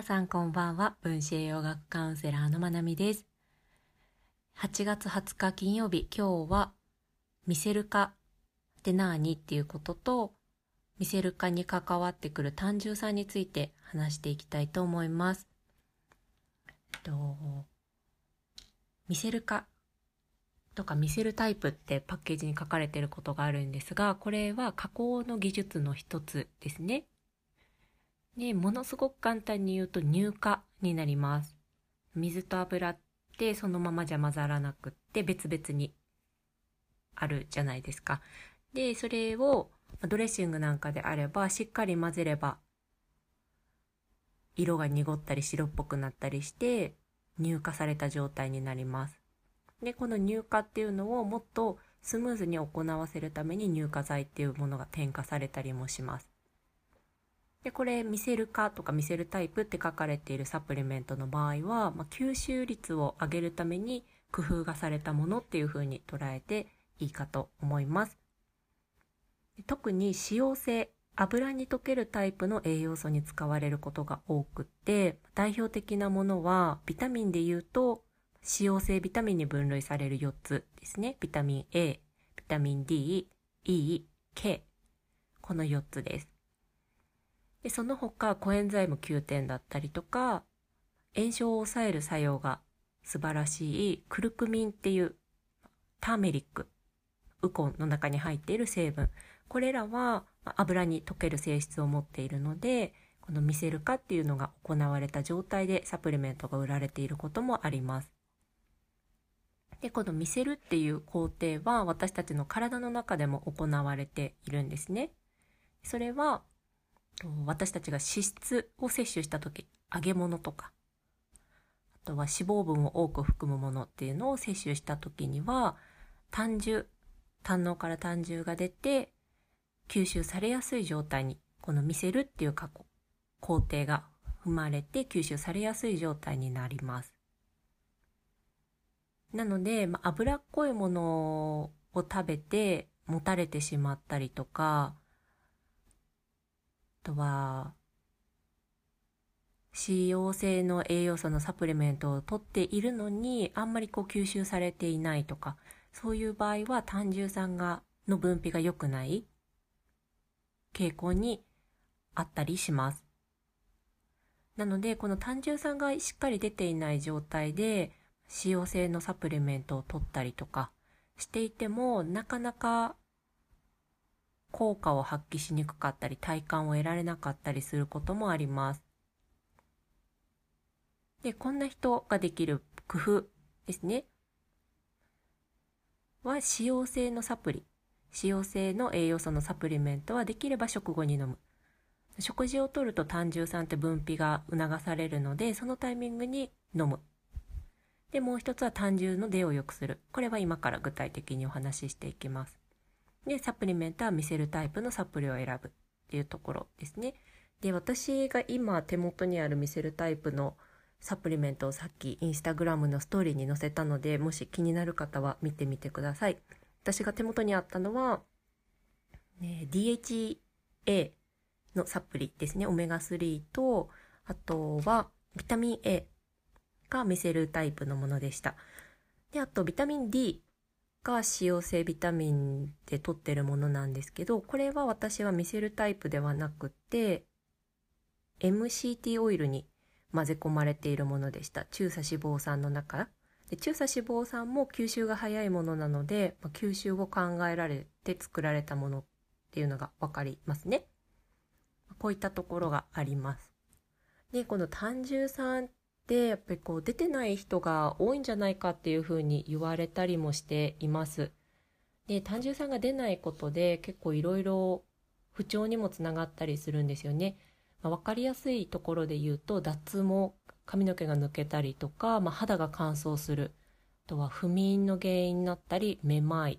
皆さんこんばんは。分子栄養学カウンセラーのまなみです。8月20日金曜日今日は見せる化って何？っていうことと見せる化に関わってくる単純さについて話していきたいと思います。えっと見せる化とか見せるタイプってパッケージに書かれていることがあるんですがこれは加工の技術の一つですね。で、ものすごく簡単に言うと乳化になります。水と油ってそのままじゃ混ざらなくって別々にあるじゃないですか。で、それをドレッシングなんかであればしっかり混ぜれば色が濁ったり白っぽくなったりして乳化された状態になります。で、この乳化っていうのをもっとスムーズに行わせるために乳化剤っていうものが添加されたりもします。で、これ、見せるかとか見せるタイプって書かれているサプリメントの場合は、まあ、吸収率を上げるために工夫がされたものっていうふうに捉えていいかと思います。特に使用性、油に溶けるタイプの栄養素に使われることが多くて、代表的なものは、ビタミンで言うと、使用性ビタミンに分類される4つですね。ビタミン A、ビタミン D、E、K。この4つです。でその他コエンザイム9点だったりとか炎症を抑える作用が素晴らしいクルクミンっていうターメリックウコンの中に入っている成分これらは油に溶ける性質を持っているのでこのミセル化っていうのが行われた状態でサプリメントが売られていることもあります。で、この見せるっていう工程は私たちの体の中でも行われているんですね。それは私たちが脂質を摂取した時揚げ物とかあとは脂肪分を多く含むものっていうのを摂取した時には胆汁胆のから胆汁が出て吸収されやすい状態にこの見せるっていう過去工程が踏まれて吸収されやすい状態になります。なので、まあ、脂っこいものを食べてもたれてしまったりとかとは、使用性の栄養素のサプリメントを取っているのに、あんまりこう吸収されていないとか、そういう場合は胆汁酸が、の分泌が良くない傾向にあったりします。なので、この胆汁酸がしっかり出ていない状態で、使用性のサプリメントを取ったりとかしていても、なかなか効果を発揮しにくかったり体感を得られなかったりすることもあります。で、こんな人ができる工夫ですね。は、使用性のサプリ。使用性の栄養素のサプリメントはできれば食後に飲む。食事をとると胆汁酸って分泌が促されるので、そのタイミングに飲む。で、もう一つは胆汁の出を良くする。これは今から具体的にお話ししていきます。で、サプリメントは見せるタイプのサプリを選ぶっていうところですね。で、私が今手元にある見せるタイプのサプリメントをさっきインスタグラムのストーリーに載せたので、もし気になる方は見てみてください。私が手元にあったのは、ね、DHA のサプリですね。オメガ3と、あとはビタミン A が見せるタイプのものでした。で、あとビタミン D が使用性ビタミンで取ってるものなんですけど、これは私は見せるタイプではなくて、MCT オイルに混ぜ込まれているものでした。中鎖脂肪酸の中。で中鎖脂肪酸も吸収が早いものなので、まあ、吸収を考えられて作られたものっていうのがわかりますね。こういったところがあります。で、この単純酸でやっぱりこう出てない人が多いんじゃないかっていうふうに言われたりもしています。で単純さが出ないことで結構いろいろ不調にもつながったりするんですよね。まあ、分かりやすいところで言うと脱毛髪の毛が抜けたりとか、まあ、肌が乾燥するあとは不眠の原因になったりめまい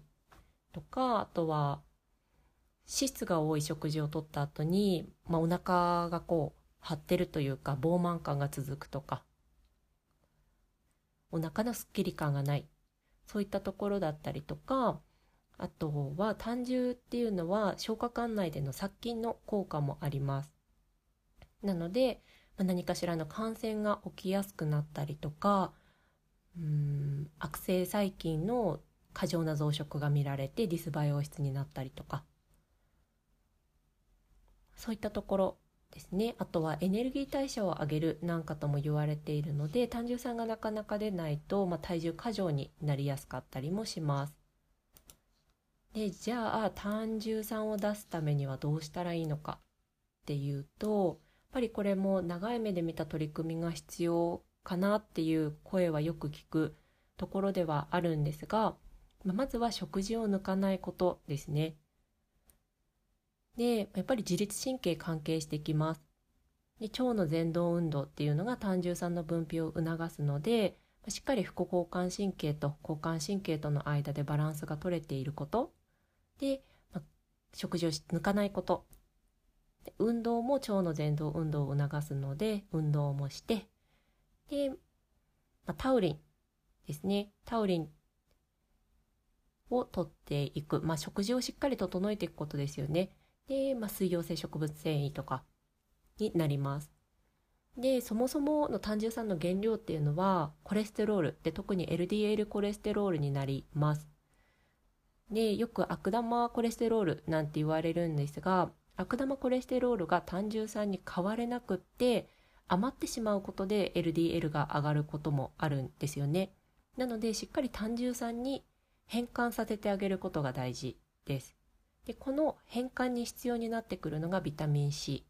とかあとは脂質が多い食事をとった後に、まあ、お腹がこう張ってるというか膨満感が続くとかお腹のすっきり感がない。そういったところだったりとかあとは胆汁っていうのは消化管内での殺菌の効果もあります。なので何かしらの感染が起きやすくなったりとかうん悪性細菌の過剰な増殖が見られてディスバイオ質になったりとか。そういったところですねあとはエネルギー代謝を上げるなんかとも言われているので単純酸がなかなか出ないと、まあ、体重過剰になりやすかったりもしますでじゃあ単純酸を出すためにはどうしたらいいのかっていうとやっぱりこれも長い目で見た取り組みが必要かなっていう声はよく聞くところではあるんですがまずは食事を抜かないことですね。で、やっぱり自律神経関係してきます。で腸の前動運動っていうのが胆汁酸の分泌を促すので、しっかり副交感神経と交感神経との間でバランスが取れていること。で、ま食事を抜かないこと。運動も腸の前動運動を促すので、運動もして、で、まタウリンですね。タウリンをとっていく。まあ、食事をしっかり整えていくことですよね。で、まあ、水溶性植物繊維とかになります。で、そもそもの胆汁酸の原料っていうのはコレステロールで特に LDL コレステロールになります。で、よく悪玉コレステロールなんて言われるんですが、悪玉コレステロールが胆汁酸に変われなくって余ってしまうことで LDL が上がることもあるんですよね。なのでしっかり胆汁酸に変換させてあげることが大事です。で、この変換に必要になってくるのがビタミン C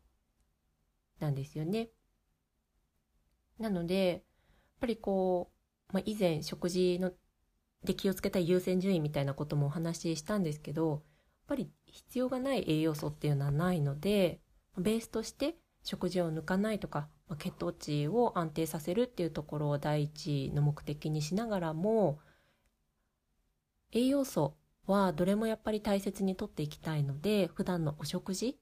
なんですよね。なので、やっぱりこう、まあ、以前食事ので気をつけたい優先順位みたいなこともお話ししたんですけど、やっぱり必要がない栄養素っていうのはないので、ベースとして食事を抜かないとか、まあ、血糖値を安定させるっていうところを第一の目的にしながらも、栄養素はどれもやっぱり大切にとっていきたいので、普段のお食事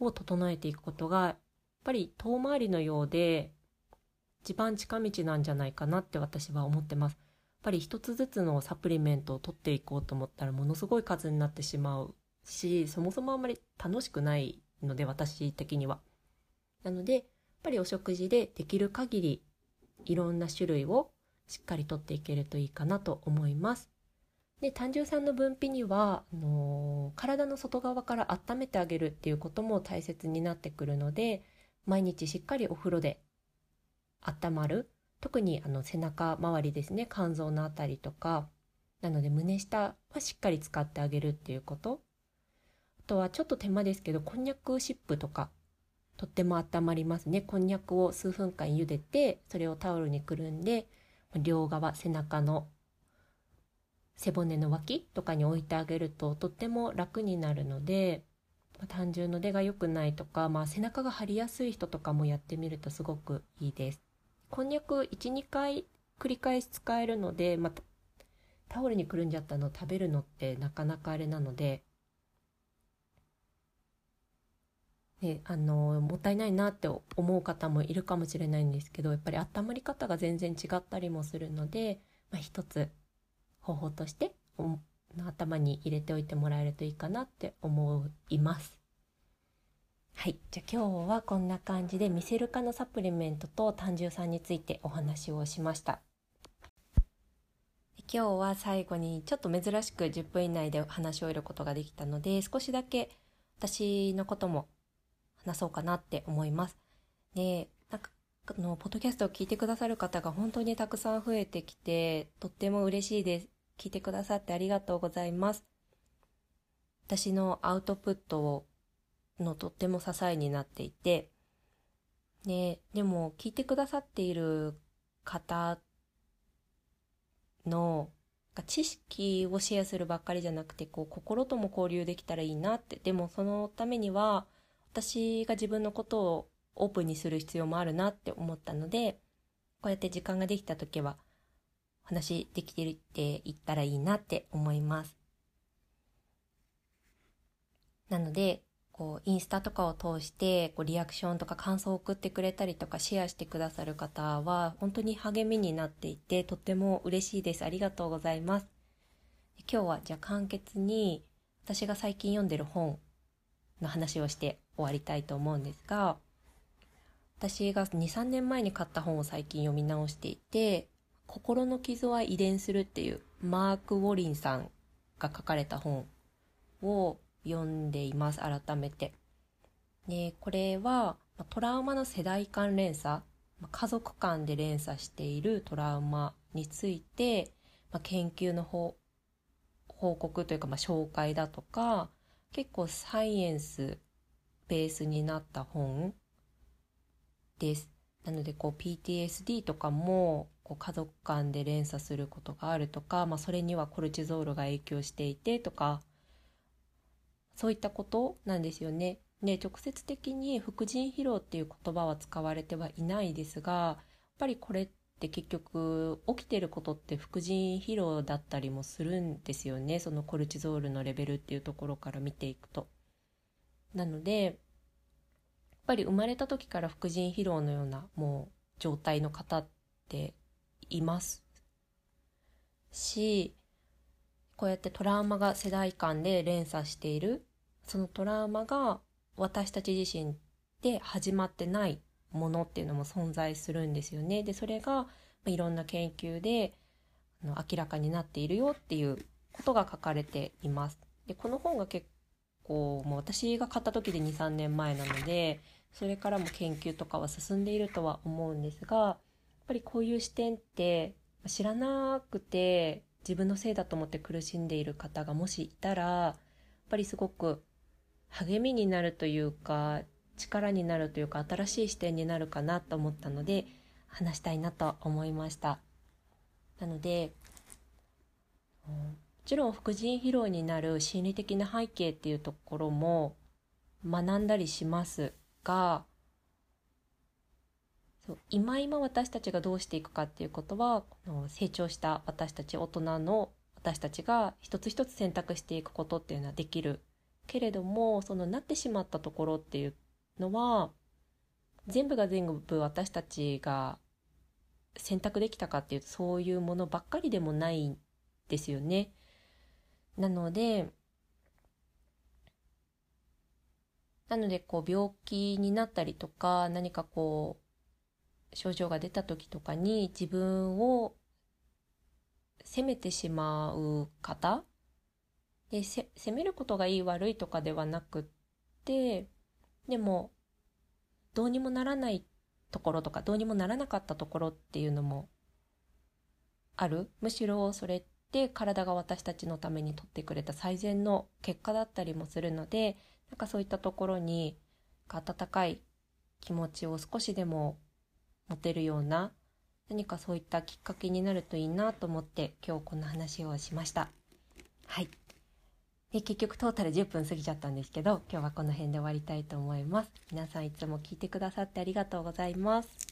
を整えていくことが、やっぱり遠回りのようで、一番近道なんじゃないかなって私は思ってます。やっぱり一つずつのサプリメントを取っていこうと思ったらものすごい数になってしまうし、そもそもあんまり楽しくないので、私的には。なので、やっぱりお食事でできる限りいろんな種類をしっかりとっていけるといいかなと思います。で胆汁酸の分泌にはあのー、体の外側から温めてあげるっていうことも大切になってくるので毎日しっかりお風呂で温まる。特にあの背中周りですね肝臓のあたりとか。なので胸下はしっかり使ってあげるっていうこと。あとはちょっと手間ですけどこんにゃくシップとかとっても温まりますね。こんにゃくを数分間茹でてそれをタオルにくるんで両側背中の背骨の脇とかに置いてあげるととっても楽になるので、まあ、単純の出が良くないとか、まあ、背中が張りやすい人とかもやってみるとすごくいいです。こんにゃく1、2回繰り返し使えるので、またタオルにくるんじゃったの食べるのってなかなかあれなので、ね、あのもったいないなって思う方もいるかもしれないんですけどやっぱり温まり方が全然違ったりもするので、まあ、一つ方法として頭に入れておいてもらえるといいかなって思います。はい。じゃあ今日はこんな感じでミセル化のサプリメントと胆汁酸についてお話をしました。今日は最後にちょっと珍しく10分以内で話し終えることができたので少しだけ私のことも話そうかなって思います。で、なんかあのポッドキャストを聞いてくださる方が本当にたくさん増えてきてとっても嬉しいです。聞いてくださってありがとうございます。私のアウトプットのとっても支えになっていて、ね、でも聞いてくださっている方の知識をシェアするばっかりじゃなくてこう心とも交流できたらいいなってでもそのためには私が自分のことをオープンにする必要もあるなって思ったのでこうやって時間ができた時は話できてるって言ったらいいなって思います。なので、こう、インスタとかを通して、こう、リアクションとか感想を送ってくれたりとか、シェアしてくださる方は、本当に励みになっていて、とっても嬉しいです。ありがとうございます。今日は、じゃあ簡潔に、私が最近読んでる本の話をして終わりたいと思うんですが、私が23年前に買った本を最近読み直していて「心の傷は遺伝する」っていうマーク・ウォリンさんが書かれた本を読んでいます改めて。でこれはトラウマの世代間連鎖家族間で連鎖しているトラウマについて、まあ、研究の報告というか、まあ、紹介だとか結構サイエンスベースになった本です。なのでこう PTSD とかもこう家族間で連鎖することがあるとか、まあ、それにはコルチゾールが影響していてとかそういったことなんですよね。で直接的に副腎疲労っていう言葉は使われてはいないですがやっぱりこれって結局起きてることって副腎疲労だったりもするんですよねそのコルチゾールのレベルっていうところから見ていくと。なのでやっぱり生まれた時から副腎疲労のようなもう状態の方っていますしこうやってトラウマが世代間で連鎖しているそのトラウマが私たち自身で始まってないものっていうのも存在するんですよね。でそれがいろんな研究で明らかになっているよっていうことが書かれています。でこの本が結構もう私が買った時で23年前なのでそれからも研究とかは進んでいるとは思うんですがぱりこういう視点って知らなくて自分のせいだと思って苦しんでいる方がもしいたらやっぱりすごく励みになるというか力になるというか新しい視点になるかなと思ったので話したいなと思いました。なのでもちろん副腎疲労になる心理的な背景っていうところも学んだりしますが今今私たちがどうしていくかっていうことはこの成長した私たち大人の私たちが一つ一つ選択していくことっていうのはできるけれどもそのなってしまったところっていうのは全部が全部私たちが選択できたかっていうとそういうものばっかりでもないんですよね。なのでなのでこう病気になったりとか何かこう症状が出た時とかに自分を責めてしまう方。で責めることがいい悪いとかではなくってでもどうにもならないところとかどうにもならなかったところっていうのもある。むしろそれって体が私たちのためにとってくれた最善の結果だったりもするのでなんかそういったところに温かい気持ちを少しでも持てるような何かそういったきっかけになるといいなと思って今日この話をしました。はい。で結局トータル10分過ぎちゃったんですけど今日はこの辺で終わりたいと思います皆さんいつも聞いてくださってありがとうございます